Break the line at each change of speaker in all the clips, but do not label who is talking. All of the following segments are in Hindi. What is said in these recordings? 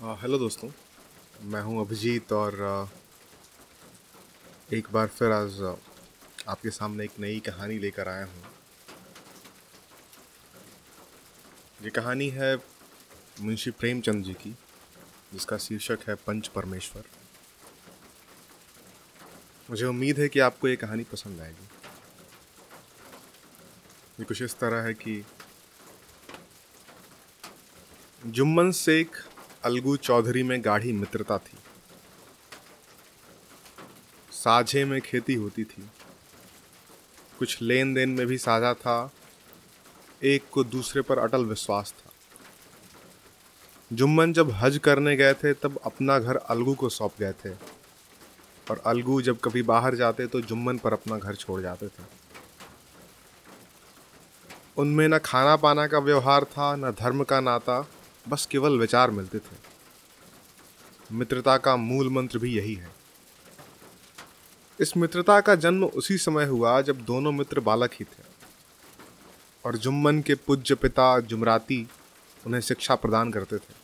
हेलो दोस्तों, मैं हूँ अभिजीत और एक बार फिर आज आपके सामने एक नई कहानी लेकर आया हूँ। ये कहानी है मुंशी प्रेमचंद जी की, जिसका शीर्षक है पंच परमेश्वर। मुझे उम्मीद है कि आपको ये कहानी पसंद आएगी। ये कुछ इस तरह है कि जुम्मन शेख अलगू चौधरी में गाढ़ी मित्रता थी। साझे में खेती होती थी। कुछ लेन देन में भी साझा था। एक को दूसरे पर अटल विश्वास था। जुम्मन जब हज करने गए थे, तब अपना घर अलगू को सौंप गए थे। और अलगू जब कभी बाहर जाते तो जुम्मन पर अपना घर छोड़ जाते थे। उनमें न खाना पाना का व्यवहार था, न धर्म का नाता। बस केवल विचार मिलते थे। मित्रता का मूल मंत्र भी यही है। इस मित्रता का जन्म उसी समय हुआ जब दोनों मित्र बालक ही थे। और जुम्मन के पूज्य पिता जुमराती उन्हें शिक्षा प्रदान करते थे।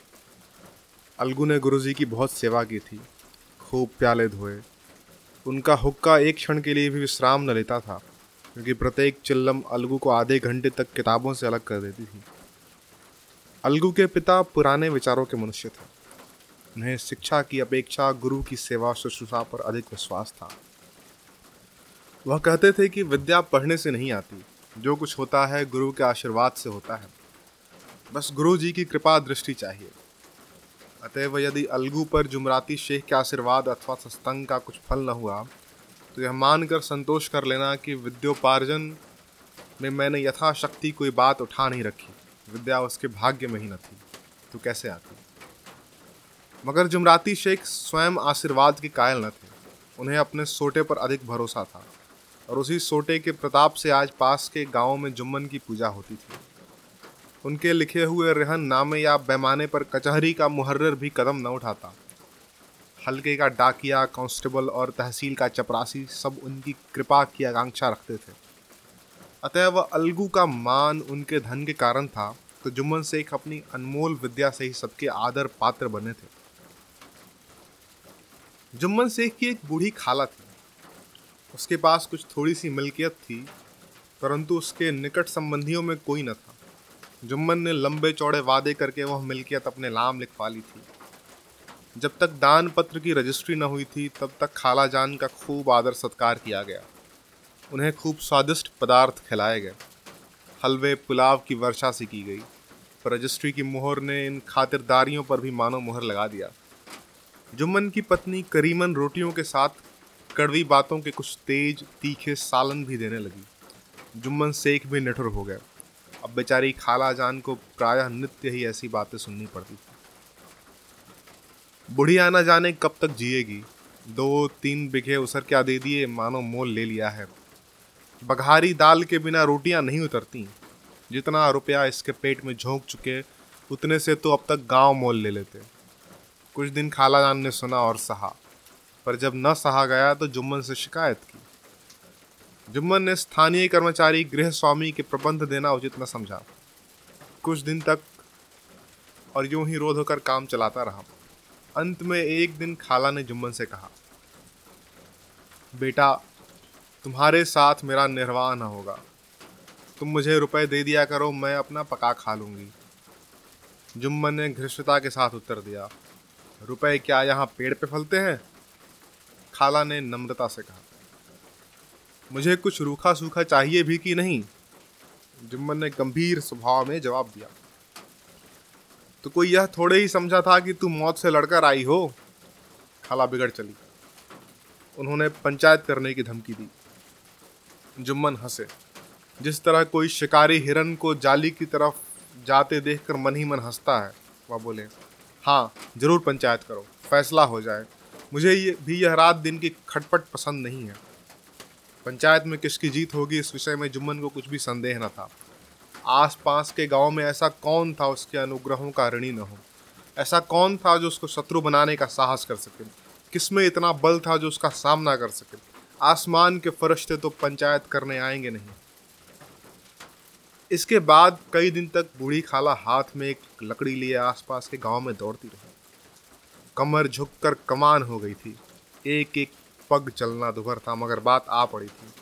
अलगू ने गुरुजी की बहुत सेवा की थी। खूब प्याले धोए। उनका हुक्का एक क्षण के लिए भी विश्राम न लेता था, क्योंकि प्रत्येक चिल्लम अलगू को आधे घंटे तक किताबों से अलग कर देती थी। अलगू के पिता पुराने विचारों के मनुष्य थे। उन्हें शिक्षा की अपेक्षा, गुरु की सेवा, शुश्रूषा पर अधिक विश्वास था। वह कहते थे कि विद्या पढ़ने से नहीं आती। जो कुछ होता है, गुरु के आशीर्वाद से होता है। बस गुरु जी की कृपा दृष्टि चाहिए। अतएव यदि अलगू पर जुमराती शेख के आशीर्वाद अथवा सस्तंग का कुछ फल न हुआ तो यह मानकर संतोष कर लेना कि विद्योपार्जन में मैंने यथाशक्ति कोई बात उठा नहीं रखी। विद्या उसके भाग्य में ही न थी। तो कैसे आती? मगर जुमराती शेख स्वयं आशीर्वाद के कायल न थे। उन्हें अपने सोटे पर अधिक भरोसा था और उसी सोटे के प्रताप से आज पास के गाँवों में जुम्मन की पूजा होती थी। उनके लिखे हुए रहन नामे या पैमाने पर कचहरी का मुहर्र भी कदम न उठाता। हल्के का डाकिया, कांस्टेबल और तहसील का चपरासी सब उनकी कृपा की आकांक्षा रखते थे। अतएव अलगू का मान उनके धन के कारण था तो जुम्मन शेख अपनी अनमोल विद्या से ही सबके आदर पात्र बने थे। जुम्मन शेख की एक बूढ़ी खाला थी। उसके पास कुछ थोड़ी सी मिल्कियत थी, परंतु उसके निकट संबंधियों में कोई न था। जुम्मन ने लंबे चौड़े वादे करके वह मिल्कियत अपने नाम लिखवा ली थी। जब तक दान पत्र की रजिस्ट्री न हुई थी, तब तक खाला जान का खूब आदर सत्कार किया गया। उन्हें खूब स्वादिष्ट पदार्थ खिलाए गए। हलवे, पुलाव की वर्षा से की गई, पर रजिस्ट्री की मोहर ने इन खातिरदारियों पर भी मानो मोहर लगा दिया। जुम्मन की पत्नी करीमन रोटियों के साथ कड़वी बातों के कुछ तेज, तीखे सालन भी देने लगी। जुम्मन शेख भी निठुर हो गए। अब बेचारी खाला जान को प्रायः नित्य ही ऐसी बातें सुननी पड़ती थी। बुढ़िया आना जाने कब तक जिएगी? दो, तीन बिघे उसर क्या दे दिए? मानो मोल ले लिया है। बघारी दाल के बिना रोटियाँ नहीं उतरती। जितना रुपया इसके पेट में झोंक चुके, उतने से तो अब तक गाँव मोल ले लेते। कुछ दिन खाला जान ने सुना और सहा, पर जब न सहा गया तो जुम्मन से शिकायत की। जुम्मन ने स्थानीय कर्मचारी गृह स्वामी के प्रबंध देना उचित न समझा। कुछ दिन तक और यूँ ही रोध होकर काम चलाता रहा। अंत में एक दिन खाला ने जुम्मन से कहा, बेटा तुम्हारे साथ मेरा निर्वाह न होगा। तुम मुझे रुपए दे दिया करो, मैं अपना पका खा लूँगी। जुम्मन ने घृष्टता के साथ उत्तर दिया, रुपए क्या यहाँ पेड़ पे फलते हैं? खाला ने नम्रता से कहा, मुझे कुछ रूखा सूखा चाहिए भी कि नहीं? जुम्मन ने गंभीर स्वभाव में जवाब दिया तो कोई यह थोड़े ही समझा था कि तू मौत से लड़कर आई हो? खाला बिगड़ चली। उन्होंने पंचायत करने की धमकी दी। जुम्मन हंसे। जिस तरह कोई शिकारी हिरन को जाली की तरफ़ जाते देखकर मन ही मन हंसता है, वह बोले हाँ ज़रूर पंचायत करो, फैसला हो जाए। मुझे ये, भी यह रात दिन की खटपट पसंद नहीं है। पंचायत में किसकी जीत होगी इस विषय में जुम्मन को कुछ भी संदेह न था। आस पास के गाँव में ऐसा कौन था उसके अनुग्रहों का ऋणी न हो? ऐसा कौन था जो उसको शत्रु बनाने का साहस कर सके? किसमें इतना बल था जो उसका सामना कर सके? आसमान के फरिश्ते तो पंचायत करने आएँगे नहीं। इसके बाद कई दिन तक बूढ़ी खाला हाथ में एक लकड़ी लिए आसपास के गाँव में दौड़ती रही। कमर झुककर कमान हो गई थी। एक एक पग चलना दुभर था, मगर बात आ पड़ी थी।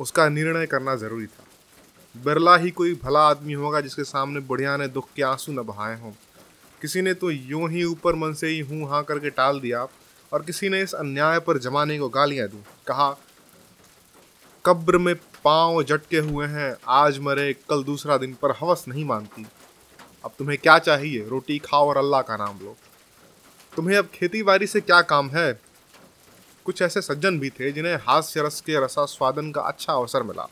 उसका निर्णय करना ज़रूरी था। बिरला ही कोई भला आदमी होगा जिसके सामने बुढ़िया ने दुख के आँसू न बहाए हों। किसी ने तो यूँ ही ऊपर मन से ही हूँ हाँ करके टाल दिया और किसी ने इस अन्याय पर जमाने को गालियाँ दी। कहा, कब्र में पाँव झटके हुए हैं, आज मरे, कल दूसरा दिन पर हवस नहीं मानती। अब तुम्हें क्या चाहिए, रोटी खाओ और अल्लाह का नाम लो। तुम्हें अब खेती बाड़ी से क्या काम है? कुछ ऐसे सज्जन भी थे, जिन्हें हास्य रस के रसा स्वादन का अच्छा अवसर मिला।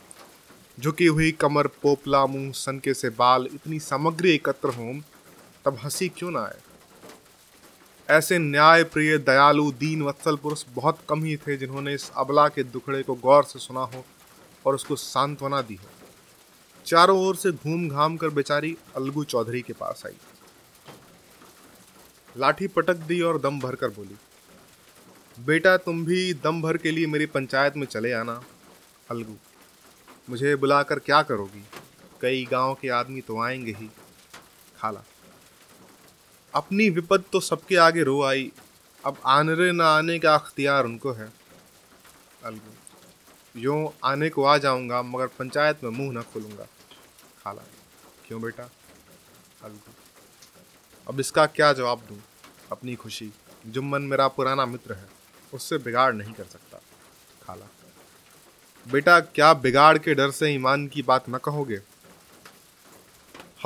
झुकी हुई कमर, पोपला मुँह, सनके से बाल इतनी सामग्री एकत्र हों, तब हँसी क्यों ना आए? ऐसे न्याय प्रिय दयालु दीन वत्सल पुरुष बहुत कम ही थे जिन्होंने इस अबला के दुखड़े को गौर से सुना हो और उसको सांत्वना दी हो। चारों ओर से घूम घाम कर बेचारी अलगू चौधरी के पास आई। लाठी पटक दी और दम भर कर बोली, बेटा, तुम भी दम भर के लिए मेरी पंचायत में चले आना, अलगू। मुझे बुलाकर क्या करोगी? कई गाँव के आदमी तो आएँगे ही। खाला। अपनी विपद तो सबके आगे रो आई। अब आने ना आने का अख्तियार उनको है। अलगू। यूँ आने को आ जाऊँगा, मगर पंचायत में मुँह न खोलूँगा। खाला। क्यों बेटा? अलगू। अब इसका क्या जवाब दूँ? अपनी खुशी। जुम्मन मेरा पुराना मित्र है, उससे बिगाड़ नहीं कर सकता। खाला। बेटा, क्या बिगाड़ के डर से ईमान की बात न कहोगे?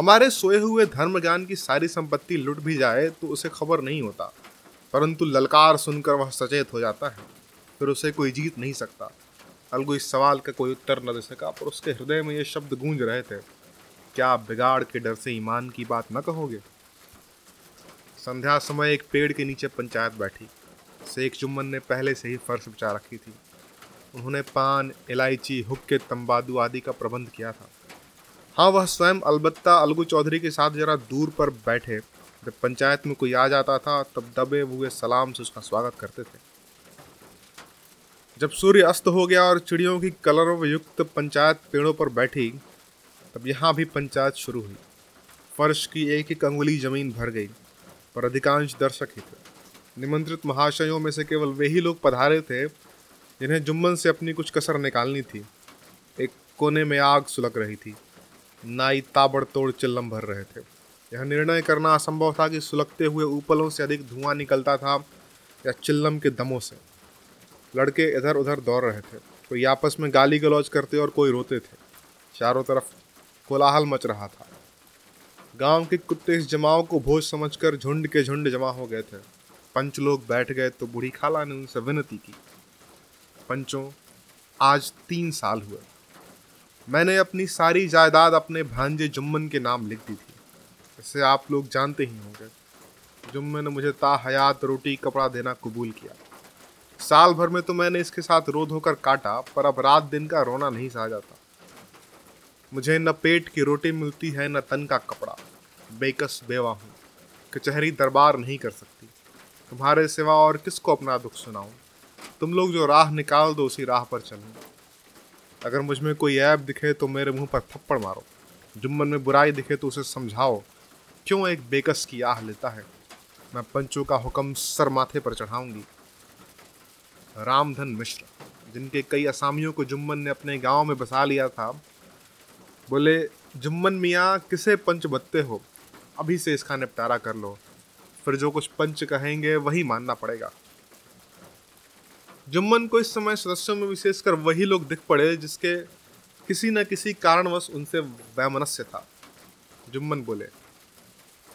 हमारे सोए हुए धर्म ज्ञान की सारी संपत्ति लुट भी जाए तो उसे खबर नहीं होता, परंतु ललकार सुनकर वह सचेत हो जाता है, फिर उसे कोई जीत नहीं सकता। अलगू इस सवाल का कोई उत्तर न दे सका, पर उसके हृदय में ये शब्द गूंज रहे थे, क्या आप बिगाड़ के डर से ईमान की बात न कहोगे? संध्या समय एक पेड़ के नीचे पंचायत बैठी। शेख जुम्मन ने पहले से ही फर्श बचा रखी थी। उन्होंने पान, इलायची, हुक्के, तंबादू आदि का प्रबंध किया था। हाँ वह स्वयं अलबत्ता अलगू चौधरी के साथ जरा दूर पर बैठे। जब पंचायत में कोई आ जाता था, तब दबे हुए सलाम से उसका स्वागत करते थे। जब सूर्य अस्त हो गया और चिड़ियों की कलरव युक्त पंचायत पेड़ों पर बैठी, तब यहाँ भी पंचायत शुरू हुई। फर्श की एक एक अंगुली ज़मीन भर गई, पर अधिकांश दर्शक ही थे। निमंत्रित महाशयों में से केवल वे ही लोग पधारे थे, जिन्हें जुम्मन से अपनी कुछ कसर निकालनी थी। एक कोने में आग सुलग रही थी। नाई ताबड़तोड़ चिल्लम भर रहे थे। यह निर्णय करना असंभव था कि सुलगते हुए ऊपलों से अधिक धुआँ निकलता था या चिल्लम के दमों से। लड़के इधर उधर दौड़ रहे थे, कोई आपस में गाली गलौज करते और कोई रोते थे। चारों तरफ़ कोलाहल मच रहा था। गाँव के कुत्ते इस जमाव को भोज समझकर झुंड के झुंड जमा हो गए थे। पंच लोग बैठ गए तो बूढ़ी खाला ने उनसे विनती की। पंचों, आज तीन साल हुए। मैंने अपनी सारी जायदाद अपने भांजे जुम्मन के नाम लिख दी थी। इसे आप लोग जानते ही होंगे जुम्मन ने मुझे ता हयात रोटी कपड़ा देना कबूल किया। साल भर में तो मैंने इसके साथ रो धोकर काटा, पर अब रात दिन का रोना नहीं सहा जाता। मुझे न पेट की रोटी मिलती है, न तन का कपड़ा। बेकस बेवा हूँ, कचहरी दरबार नहीं कर सकती। तुम्हारे सिवा और किसको अपना दुख सुनाऊं? तुम लोग जो राह निकाल दो, उसी राह पर चलूँ। अगर मुझमें कोई ऐब दिखे तो मेरे मुँह पर थप्पड़ मारो। जुम्मन में बुराई दिखे तो उसे समझाओ, क्यों एक बेकस की आह लेता है? मैं पंचों का हुक्म सर माथे पर चढ़ाऊँगी। रामधन मिश्र, जिनके कई असामियों को जुम्मन ने अपने गाँव में बसा लिया था, बोले, जुम्मन मियाँ, किसे पंच बत्ते हो? अभी से इसका निपटारा कर लो। फिर जो कुछ पंच कहेंगे, वही मानना पड़ेगा। जुम्मन को इस समय सदस्यों में विशेषकर वही लोग दिख पड़े जिसके किसी न किसी कारणवश उनसे वैमनस्य था जुम्मन बोले,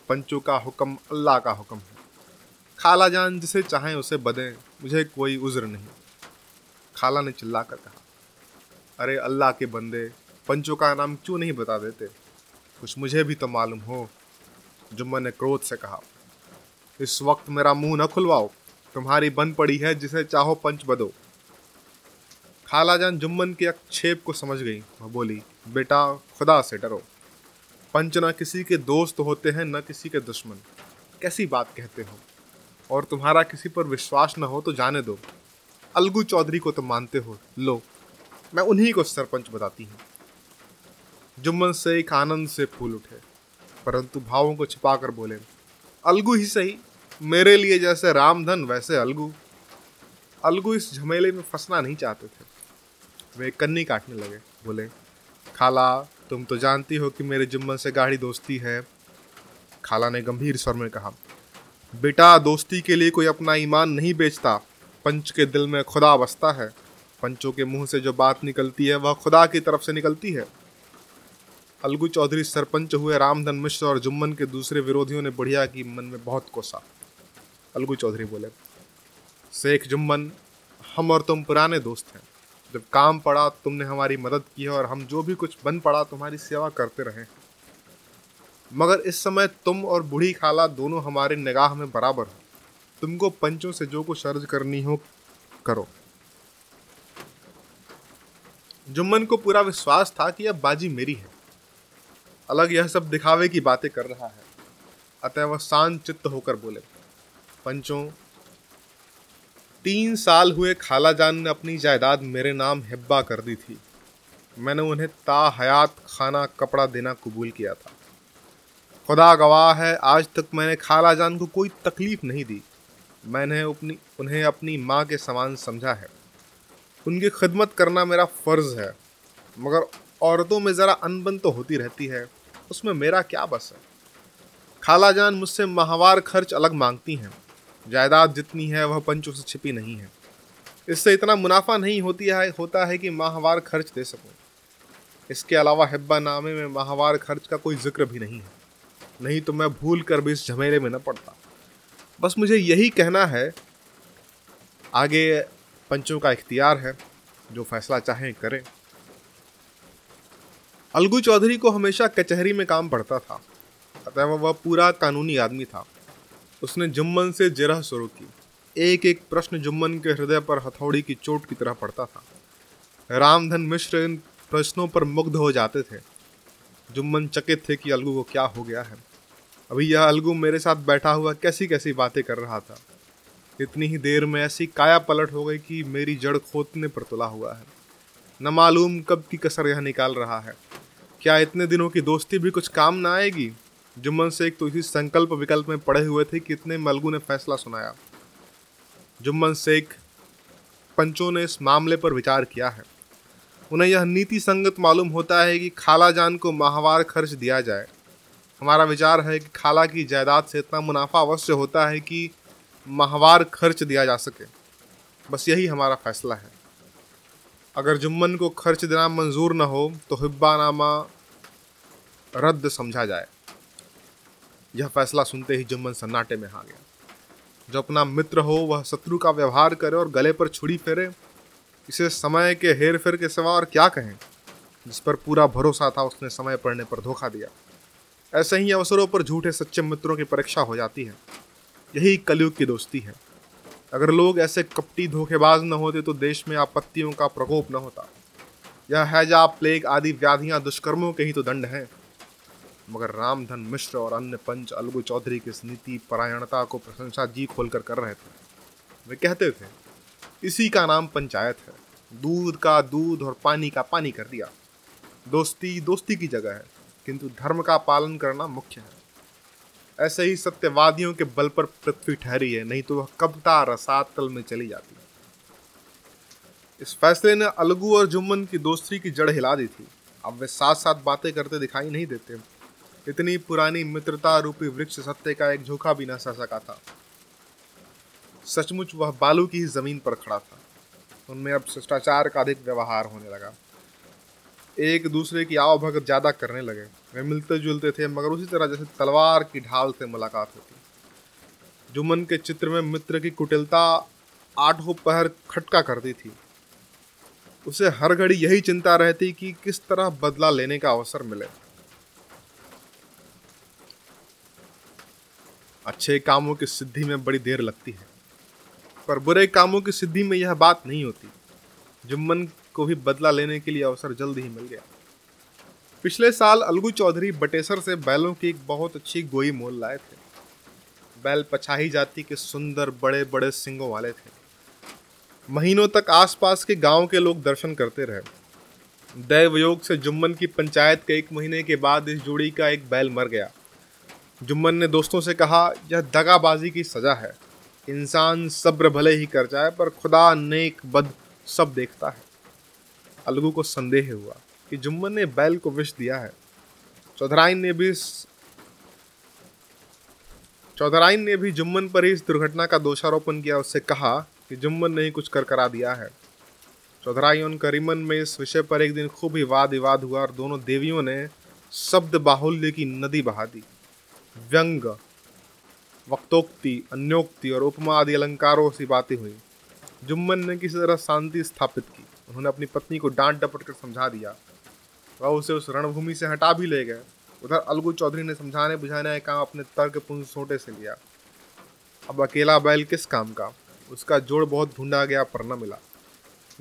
पंचों का हुक्म अल्लाह का हुक्म है। खाला जान जिसे चाहें उसे बदें, मुझे कोई उज्र नहीं। खाला ने चिल्लाकर कहा, अरे अल्लाह के बंदे, पंचों का नाम क्यों नहीं बता देते? कुछ मुझे भी तो मालूम हो। जुम्मन ने क्रोध से कहा, इस वक्त मेरा मुँह न खुलवाओ। तुम्हारी बन पड़ी है जिसे चाहो पंच बदो। खालाजान जुम्मन के अक्षेप को समझ गई। वह बोली, बेटा, खुदा से डरो। पंच न किसी के दोस्त होते हैं, न किसी के दुश्मन। कैसी बात कहते हो? और तुम्हारा किसी पर विश्वास न हो तो जाने दो। अलगू चौधरी को तो मानते हो। लो, मैं उन्हीं को सरपंच बताती हूँ। जुम्मन से एक आनंद से फूल उठे, परंतु भावों को छिपाकर बोले, अलगू ही सही। मेरे लिए जैसे रामधन वैसे अलगू। अलगू इस झमेले में फंसना नहीं चाहते थे। वे कन्नी काटने लगे, बोले, खाला, तुम तो जानती हो कि मेरे जुम्मन से गाढ़ी दोस्ती है। खाला ने गंभीर स्वर में कहा, बेटा, दोस्ती के लिए कोई अपना ईमान नहीं बेचता। पंच के दिल में खुदा बसता है। पंचों के मुँह से जो बात निकलती है, वह खुदा की तरफ़ से निकलती है। अलगू चौधरी सरपंच हुए रामधन मिश्र और जुम्मन के दूसरे विरोधियों ने बढ़िया की मन में बहुत कोसा। अलगू चौधरी बोले, शेख जुम्मन, हम और तुम पुराने दोस्त हैं। जब काम पड़ा, तुमने हमारी मदद की है और हम जो भी कुछ बन पड़ा, तुम्हारी सेवा करते रहे मगर इस समय तुम और बूढ़ी खाला दोनों हमारे निगाह में बराबर हो। तुमको पंचों से जो कुछ अर्ज़ करनी हो, करो। जुम्मन को पूरा विश्वास था कि अब बाजी मेरी है। अलग यह सब दिखावे की बातें कर रहा है। अतः वह शांत चित्त होकर बोले पंचों, तीन साल हुए खाला जान ने अपनी जायदाद मेरे नाम हिब्बा कर दी थी। मैंने उन्हें ता हयात खाना कपड़ा देना कबूल किया था। खुदा गवाह है, आज तक मैंने खाला जान को कोई तकलीफ़ नहीं दी। मैंने अपनी, उन्हें अपनी माँ के समान समझा है। उनकी खिदमत करना मेरा फ़र्ज़ है, मगर औरतों में ज़रा अनबन तो होती रहती है, उसमें मेरा क्या बस है? खाला जान मुझसे माहवार खर्च अलग मांगती हैं। जायदाद जितनी है, वह पंचों से छिपी नहीं है। इससे इतना मुनाफा नहीं होती है, होता है कि माहवार खर्च दे सकूँ। इसके अलावा हिब्बा नामे में माहवार खर्च का कोई ज़िक्र भी नहीं है। नहीं तो मैं भूल कर भी इस झमेले में न पड़ता। बस मुझे यही कहना है, आगे पंचों का इख्तियार है, जो फैसला चाहें करें। अलगू चौधरी को हमेशा कचहरी में काम पड़ता था, अतः वह पूरा कानूनी आदमी था। उसने जुम्मन से जिरह शुरू की। एक एक प्रश्न जुम्मन के हृदय पर हथौड़ी की चोट की तरह पड़ता था। रामधन मिश्र इन प्रश्नों पर मुग्ध हो जाते थे। जुम्मन चकित थे कि अलगू को क्या हो गया है। अभी यह अलगू मेरे साथ बैठा हुआ कैसी कैसी बातें कर रहा था। इतनी ही देर में ऐसी काया पलट हो गई कि मेरी जड़ खोदने पर तुला हुआ है। न मालूम कब की कसर यह निकाल रहा है। क्या इतने दिनों की दोस्ती भी कुछ काम ना आएगी? जुम्मन शेख तो इसी संकल्प विकल्प में पड़े हुए थे कि इतने मलगू ने फैसला सुनाया। जुम्मन शेख पंचों ने इस मामले पर विचार किया है। उन्हें यह नीति संगत मालूम होता है कि खाला जान को माहवार खर्च दिया जाए। हमारा विचार है कि खाला की जायदाद से इतना मुनाफा अवश्य होता है कि माहवार खर्च दिया जा सके। बस यही हमारा फैसला है। अगर जुम्मन को खर्च देना मंजूर न हो तो हिब्बानामा रद्द समझा जाए। यह फैसला सुनते ही जुम्मन सन्नाटे में आ गया। जो अपना मित्र हो, वह शत्रु का व्यवहार करे और गले पर छुरी फेरे, इसे समय के हेर फेर के सिवा और क्या कहें? जिस पर पूरा भरोसा था, उसने समय पड़ने पर धोखा दिया। ऐसे ही अवसरों पर झूठे सच्चे मित्रों की परीक्षा हो जाती है। यही कलयुग की दोस्ती है। अगर लोग ऐसे कपटी धोखेबाज न होते तो देश में आपत्तियों का प्रकोप न होता। यह हैजा प्लेग आदि व्याधियाँ दुष्कर्मों के ही तो दंड हैं। मगर रामधन मिश्र और अन्य पंच अलगू चौधरी की इस नीति परायणता को प्रशंसा जी खोलकर कर रहे थे। वे कहते थे, इसी का नाम पंचायत है। दूध का दूध और पानी का पानी कर दिया। दोस्ती दोस्ती की जगह है, किंतु धर्म का पालन करना मुख्य है। ऐसे ही सत्यवादियों के बल पर पृथ्वी ठहरी है, नहीं तो वह कबता रसातल में चली जाती है। इस फैसले ने अलगू और जुम्मन की दोस्ती की जड़ हिला दी थी। अब वे साथ साथ बातें करते दिखाई नहीं देते। इतनी पुरानी मित्रता रूपी वृक्ष सत्य का एक झोंका भी न सह सका था। सचमुच वह बालू की ही ज़मीन पर खड़ा था। उनमें अब शिष्टाचार का अधिक व्यवहार होने लगा। एक दूसरे की आओ भगत ज़्यादा करने लगे। वे मिलते जुलते थे, मगर उसी तरह जैसे तलवार की ढाल से मुलाकात होती। जुम्मन के चित्र में मित्र की कुटिलता आठों पहर खटका करती थी। उसे हर घड़ी यही चिंता रहती कि किस तरह बदला लेने का अवसर मिले। अच्छे कामों की सिद्धि में बड़ी देर लगती है, पर बुरे कामों की सिद्धि में यह बात नहीं होती। जुम्मन को भी बदला लेने के लिए अवसर जल्द ही मिल गया। पिछले साल अलगू चौधरी बटेसर से बैलों की एक बहुत अच्छी गोई मोल लाए थे। बैल पछाही जाति के सुंदर बड़े बड़े सिंगों वाले थे। महीनों तक आसपास के गाँव के लोग दर्शन करते रहे। दैवयोग से जुम्मन की पंचायत के एक महीने के बाद इस जोड़ी का एक बैल मर गया। जुम्मन ने दोस्तों से कहा, यह दगाबाजी की सजा है। इंसान सब्र भले ही कर जाए, पर खुदा नेक बद सब देखता है। अलगू को संदेह हुआ कि जुम्मन ने बैल को विष दिया है। चौधराइन ने भी चौधराइन ने भी जुम्मन पर ही इस दुर्घटना का दोषारोपण किया। उससे कहा कि जुम्मन ने ही कुछ कर करा दिया है। चौधराई और करीमन में इस विषय पर एक दिन खूब ही वाद विवाद हुआ और दोनों देवियों ने शब्द बाहुल्य की नदी बहा दी। व्यंग, वक्तोक्ति, अन्योक्ति और उपमा आदि अलंकारों से बातें हुई। जुम्मन ने किसी तरह शांति स्थापित की। उन्होंने अपनी पत्नी को डांट डपट कर समझा दिया। वह उसे उस रणभूमि से हटा भी ले गए। उधर अलगू चौधरी ने समझाने बुझाने का काम अपने तर्क पुंज सोटे से लिया। अब अकेला बैल किस काम का? उसका जोड़ बहुत ढूंढा गया पर न मिला।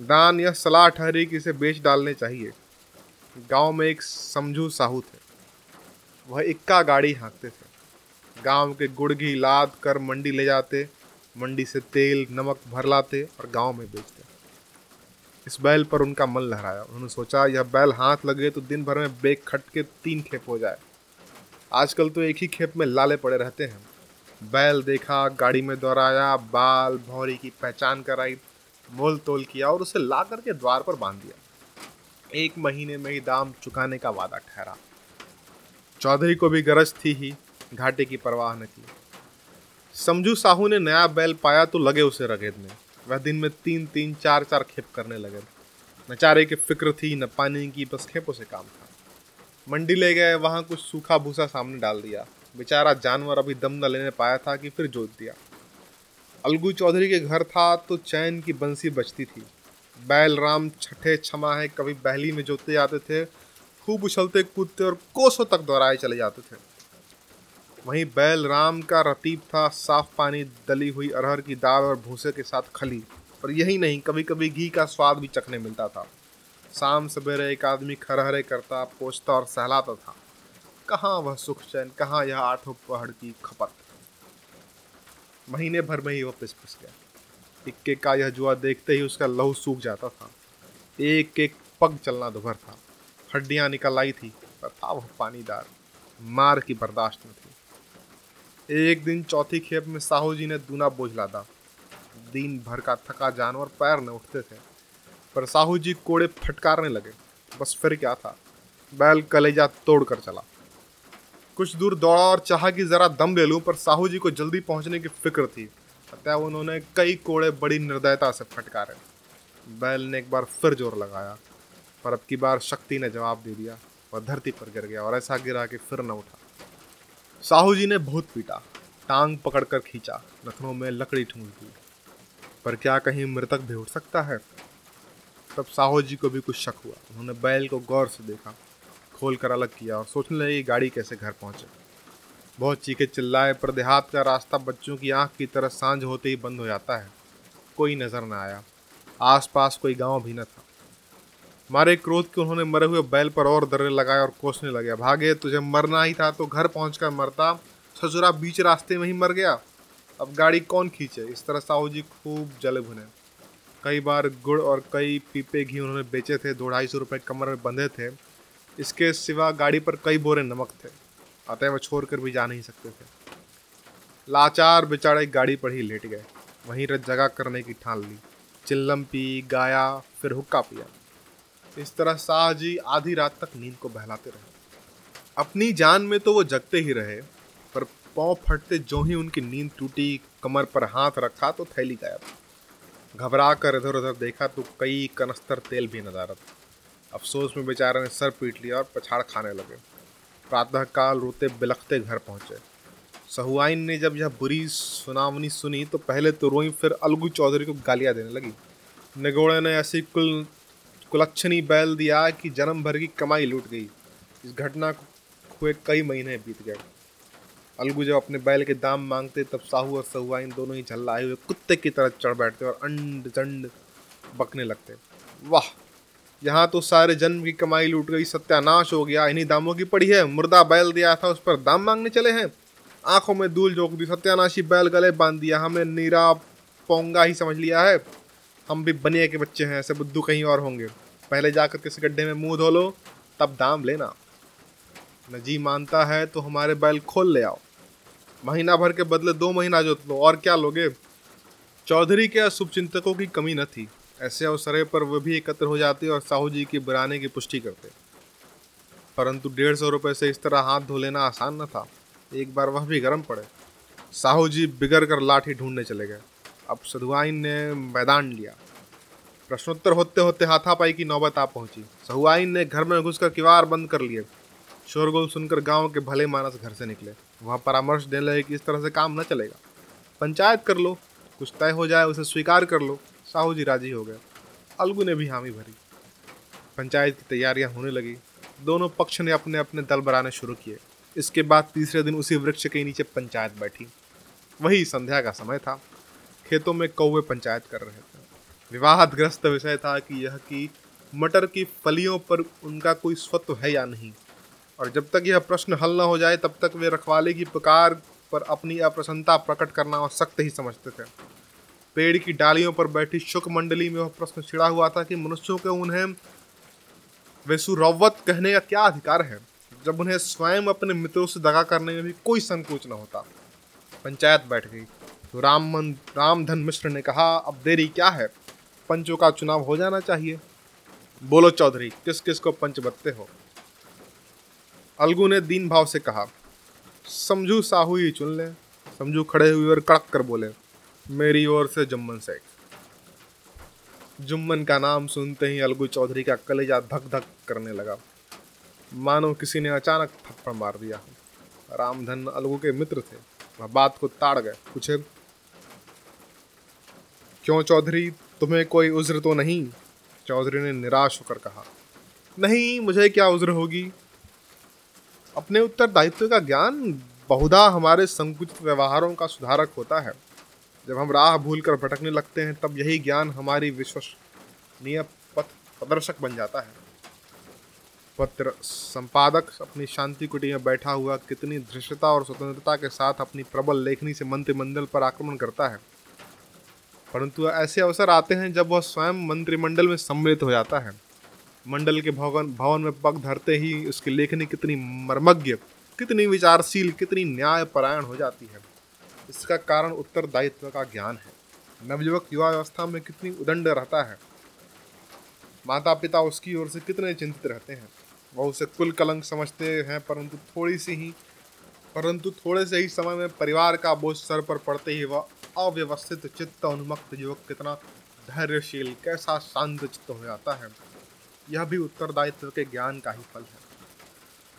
दान यह सलाह ठहरी कि इसे बेच डालने चाहिए। गाँव में एक समझू साहू थे। वह इक्का गाड़ी हाँकते थे। गाँव के गुड़ घी लाद, कर मंडी ले जाते, मंडी से तेल, नमक भर लाते और गाँव में बेचते। इस बैल पर उनका मन लहराया। उन्होंने सोचा, यह बैल हाथ लगे तो दिन भर में बेग खट के तीन खेप हो जाए। आजकल तो एक ही खेप में लाले पड़े रहते हैं। बैल देखा, गाड़ी में दोहराया बाल, भौरी की पहचान कराई, मोल तोल किया और उसे ला करके द्वार पर बाँध दिया। एक महीने में ही दाम चुकाने का वादा ठहरा। चौधरी को भी गरज थी ही, घाटे की परवाह न की। समझू साहू ने नया बैल पाया तो लगे उसे रगेद में। वह दिन में तीन तीन, चार चार खेप करने लगे। न चारे की फ़िक्र थी, न पानी की, बस खेपों से काम था। मंडी ले गए, वहाँ कुछ सूखा भूसा सामने डाल दिया। बेचारा जानवर अभी दम न लेने पाया था कि फिर जोत दिया। अलगू चौधरी के घर था तो चैन की बंसी बचती थी। बैल राम छठे छमा है, कभी बहली में जोते जाते थे खूब उछलते कूदते और कोसों तक दोहराए चले जाते थे। वहीं बैल राम का रतीब था, साफ़ पानी दली हुई अरहर की दाल और भूसे के साथ खली। और यही नहीं कभी कभी घी का स्वाद भी चखने मिलता था। शाम सवेरे एक आदमी खरहरे करता, पोछता और सहलाता था। कहाँ वह सुख चैन, कहाँ यह आठों पहाड़ की खपत। महीने भर में ही वह पिस पिस गया। इक्के का यह जुआ देखते ही उसका लहू सूख जाता था। एक एक पग चलना दुभर था। हड्डियाँ निकल आई थी, पर था वह पानीदार, मार की बर्दाश्त में थी। एक दिन चौथी खेप में साहू जी ने दूना बोझ लादा। दिन भर का थका जानवर पैर न उठते थे, पर साहू जी कोड़े फटकारने लगे। बस फिर क्या था? बैल कलेजा तोड़ कर चला। कुछ दूर दौड़ा और चाहा कि जरा दम ले लूँ, पर साहू जी को जल्दी पहुँचने की फ़िक्र थी। अतः उन्होंने कई कोड़े बड़ी निर्दयता से फटकारे। बैल ने एक बार फिर ज़ोर लगाया। पर अब की बार शक्ति ने जवाब दे दिया और धरती पर गिर गया और ऐसा गिरा कि फिर न उठा। साहू जी ने बहुत पीटा, टांग पकड़कर खींचा नखनों में लकड़ी ठूंस दी। पर क्या कहीं मृतक भी उठ सकता है? तब साहू जी को भी कुछ शक हुआ। उन्होंने बैल को गौर से देखा खोल कर अलग किया और सोचने लगे गाड़ी कैसे घर पहुँचे। बहुत चीखे चिल्लाए, पर देहात का रास्ता बच्चों की आँख की तरह साँझ होते ही बंद हो जाता है। कोई नज़र न आया। आसपास कोई गाँव भी न था। मारे क्रोध के उन्होंने मरे हुए बैल पर और दर्रे लगाए और कोसने लगे। भागे तुझे मरना ही था तो घर पहुंचकर मरता। ससुरा बीच रास्ते में ही मर गया। अब गाड़ी कौन खींचे? इस तरह साहू जी खूब जले भुने। कई बार गुड़ और कई पीपे घी उन्होंने बेचे थे, दो ढाई सौ रुपये कमर में बंधे थे। इसके सिवा गाड़ी पर कई बोरे नमक थे। अतः वह छोड़ कर भी जा नहीं सकते थे। लाचार बेचारे गाड़ी पर ही लेट गए। वहीं रत जगह करने की ठान ली। चिल्लम पी, गाया, फिर हुक्का पिया। इस तरह शाह जी आधी रात तक नींद को बहलाते रहे। अपनी जान में तो वो जगते ही रहे, पर पाँव फटते जो ही उनकी नींद टूटी, कमर पर हाथ रखा तो थैली गायब। घबरा कर इधर उधर देखा तो कई कनस्तर तेल भी नदारत अफसोस में बेचारे ने सर पीट लिया और पछाड़ खाने लगे। प्रातःकाल रोते बिलखते घर पहुँचे। सहुआइन ने जब यह बुरी सुनावनी सुनी तो पहले तो रोई फिर अलगू चौधरी को गालियाँ देने लगी। निगोड़े ने ऐसी कुल कुलक्षणी बैल दिया कि जन्म भर की कमाई लूट गई। इस घटना को हुए कई महीने बीत गए। अलगू जब अपने बैल के दाम मांगते, तब साहू और सहुआ इन दोनों ही झल्लाए हुए कुत्ते की तरह चढ़ बैठते और अंड जंड बकने लगते। वाह! यहाँ तो सारे जन्म की कमाई लूट गई, सत्यानाश हो गया। इन्हीं दामों की पड़ी है। मुर्दा बैल दिया था, उस पर दाम मांगने चले हैं। आँखों में धूल झोंक दी, सत्यानाशी बैल गले बाँध दिया। हमें नीरा पोंगा ही समझ लिया है। हम भी बनिए के बच्चे हैं, ऐसे बुद्धू कहीं और होंगे। पहले जाकर किसी गड्ढे में मुँह धो लो, तब दाम लेना। नजी मानता है तो हमारे बैल खोल ले आओ। महीना भर के बदले दो महीना जोत लो, और क्या लोगे? चौधरी के शुभचिंतकों की कमी न थी। ऐसे अवसर पर वे भी एकत्र हो जाते और साहू जी की बुराने की पुष्टि करते। परंतु डेढ़ सौ रुपये से इस तरह हाथ धो लेना आसान न था। एक बार वह भी गर्म पड़े। साहू जी बिगड़ कर लाठी ढूँढने चले गए। अब सधुआइन ने मैदान लिया। प्रश्नोत्तर होते होते हाथापाई की नौबत आ पहुँची। सहुआइन ने घर में घुसकर किवाड़ बंद कर लिए। शोरगुल सुनकर गाँव के भले मानस घर से निकले। वहाँ परामर्श देने लगे कि इस तरह से काम न चलेगा। पंचायत कर लो, कुछ तय हो जाए उसे स्वीकार कर लो। साहू जी राज़ी हो गए। अलगू ने भी हामी भरी। पंचायत की तैयारियाँ होने लगी। दोनों पक्ष ने अपने अपने दल बनाने शुरू किए। इसके बाद तीसरे दिन उसी वृक्ष के नीचे पंचायत बैठी। वही संध्या का समय था। खेतों में कौवे पंचायत कर रहे थे। विवादग्रस्त विषय था कि यह कि मटर की फलियों पर उनका कोई स्वत्व है या नहीं। और जब तक यह प्रश्न हल न हो जाए, तब तक वे रखवाले की पुकार पर अपनी अप्रसन्नता प्रकट करना और सख्त ही समझते थे। पेड़ की डालियों पर बैठी शुक मंडली में वह प्रश्न छिड़ा हुआ था कि मनुष्यों के उन्हें वैसुरवत कहने का क्या अधिकार है? जब उन्हें स्वयं अपने मित्रों से दगा करने में भी कोई संकोच न होता। पंचायत बैठ गई। तो राम मन रामधन मिश्र ने कहा, अब देरी क्या है? पंचों का चुनाव हो जाना चाहिए। बोलो चौधरी, किस किस को पंच बत्ते हो? अलगू ने दीन भाव से कहा, समझू साहू ही चुन ले, समझू खड़े हुए और कड़क कर बोले, मेरी ओर से जुम्मन शेख जुम्मन का नाम सुनते ही अलगू चौधरी का कलेजा धक धक करने लगा। मानो किसी ने अचानक थप्पड़ मार दिया। रामधन अलगू के मित्र थे, वह बात को ताड़ गए, पूछे, क्यों चौधरी तुम्हें कोई उज्र तो नहीं? चौधरी ने निराश होकर कहा। नहीं, मुझे क्या उज्र होगी? अपने उत्तरदायित्व का ज्ञान बहुधा हमारे संकुचित व्यवहारों का सुधारक होता है। जब हम राह भूल कर भटकने लगते हैं, तब यही ज्ञान हमारी विश्वसनीय पथ प्रदर्शक बन जाता है। पत्र संपादक अपनी शांति कुटी में बैठा हुआ कितनी धृष्टता और स्वतंत्रता के साथ अपनी प्रबल लेखनी से मंत्रिमंडल पर आक्रमण करता है। परंतु ऐसे अवसर आते हैं जब वह स्वयं मंत्रिमंडल में सम्मिलित हो जाता है। मंडल के भवन भवन में पग धरते ही उसकी लेखनी कितनी मर्मज्ञ, कितनी विचारशील, कितनी न्यायपरायण हो जाती है। इसका कारण उत्तरदायित्व का ज्ञान है। नवयुवक युवा अवस्था में कितनी उदंड रहता है। माता पिता उसकी ओर से कितने चिंतित रहते हैं। वह उसे कुल कलंक समझते हैं, परंतु थोड़ी सी ही, परंतु थोड़े से ही समय में परिवार का बोझ सर पर पड़ते ही वह अव्यवस्थित चित्त उन्मुक्त युवक कितना धैर्यशील, कैसा शांत चित्त हो जाता है, यह भी उत्तरदायित्व के ज्ञान का ही फल है।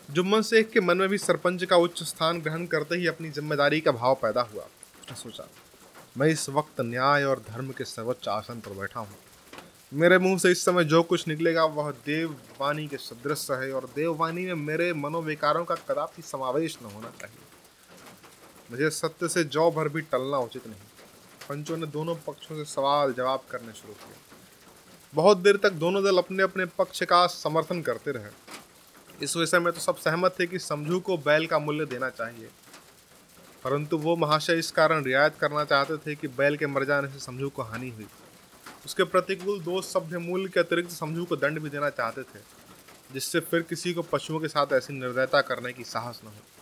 जुम्मन शेख के मन में भी सरपंच का उच्च स्थान ग्रहण करते ही अपनी ज़िम्मेदारी का भाव पैदा हुआ। उसने सोचा, मैं इस वक्त न्याय और धर्म के सर्वोच्च आसन पर बैठा हूँ। मेरे मुँह से इस समय जो कुछ निकलेगा, वह देववाणी के सदृश है और देववाणी में मेरे मनोविकारों का कदापि समावेश न होना चाहिए। मुझे सत्य से जौ भर भी टलना उचित नहीं। पंचों ने दोनों पक्षों से सवाल जवाब करने शुरू किए। बहुत देर तक दोनों दल अपने अपने पक्ष का समर्थन करते रहे। इस विषय में तो सब सहमत थे कि समझू को बैल का मूल्य देना चाहिए। परंतु वो महाशय इस कारण रियायत करना चाहते थे कि बैल के मर जाने से समझू को हानि हुई। उसके प्रतिकूल दो सभ्य मूल्य के अतिरिक्त समझू को दंड भी देना चाहते थे, जिससे फिर किसी को पशुओं के साथ ऐसी निर्दयता करने की साहस न हो।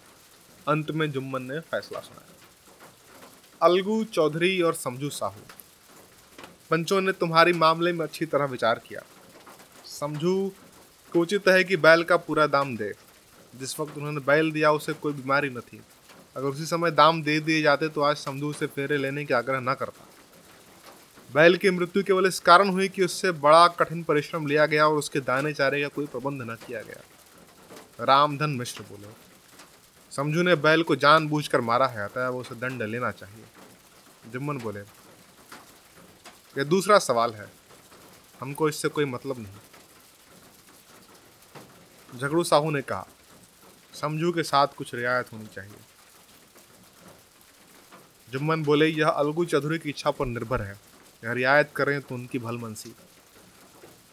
अंत में जुम्मन ने फैसला सुनाया। अलगू चौधरी और समझू साहू, पंचों ने तुम्हारी मामले में अच्छी तरह विचार किया। समझू को उचित है कि बैल का पूरा दाम दे, जिस वक्त उन्होंने बैल दिया उसे कोई बीमारी न थी। अगर उसी समय दाम दे दिए जाते तो आज समझू उसे फेरे लेने के आग्रह न करता। बैल की मृत्यु केवल इस कारण हुई कि उससे बड़ा कठिन परिश्रम लिया गया और उसके दाने चारे का कोई प्रबंध न किया गया। रामधन मिश्र बोले समझू ने बैल को जान बूझ कर मारा है, अतः वो उसे दंड लेना चाहिए। जुम्मन बोले, यह दूसरा सवाल है। हमको इससे कोई मतलब नहीं। झगड़ू साहू ने कहा, समझू के साथ कुछ रियायत होनी चाहिए। जुम्मन बोले, यह अलगू चौधरी की इच्छा पर निर्भर है। यह रियायत करें तो उनकी भल मनसी।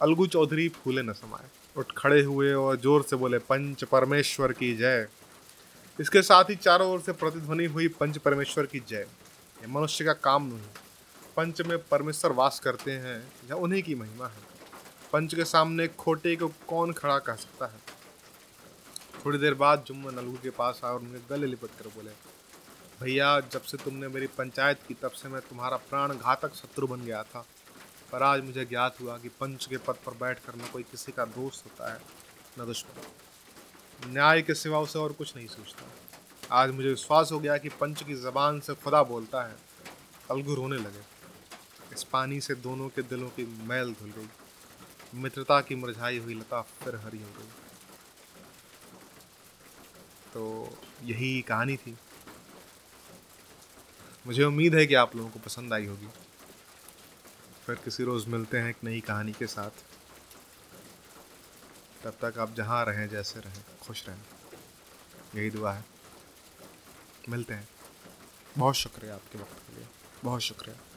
अलगू चौधरी फूले न समाये। उठ खड़े हुए और ज़ोर से बोले, पंच परमेश्वर की जय। इसके साथ ही चारों ओर से प्रतिध्वनि हुई पंच परमेश्वर की जय। यह मनुष्य का काम नहीं पंच में परमेश्वर वास करते हैं यह उन्हीं की महिमा है। पंच के सामने खोटे को कौन खड़ा कर सकता है? थोड़ी देर बाद जुम्मन अलगू के पास आए और उनके गले लिपट कर बोले, भैया, जब से तुमने मेरी पंचायत की, तब से मैं तुम्हारा प्राण घातक शत्रु बन गया था। पर आज मुझे ज्ञात हुआ कि पंच के पद पर बैठ कर न कोई किसी का दोस्त होता है, न दुश्मन। न्याय के सिवा उसे और कुछ नहीं सोचता आज मुझे विश्वास हो गया कि पंच की जबान से खुदा बोलता है, अलगू रोने लगे। इस पानी से दोनों के दिलों की मैल धुल गई। मित्रता की मुरझाई हुई लता फिर हरी हो गई। तो यही कहानी थी। मुझे उम्मीद है कि आप लोगों को पसंद आई होगी। फिर किसी रोज़ मिलते हैं एक नई कहानी के साथ। तब तक आप जहाँ रहें, जैसे रहें, खुश रहें। यही दुआ है। मिलते हैं। बहुत शुक्रिया आपके वक्त के लिए। बहुत शुक्रिया।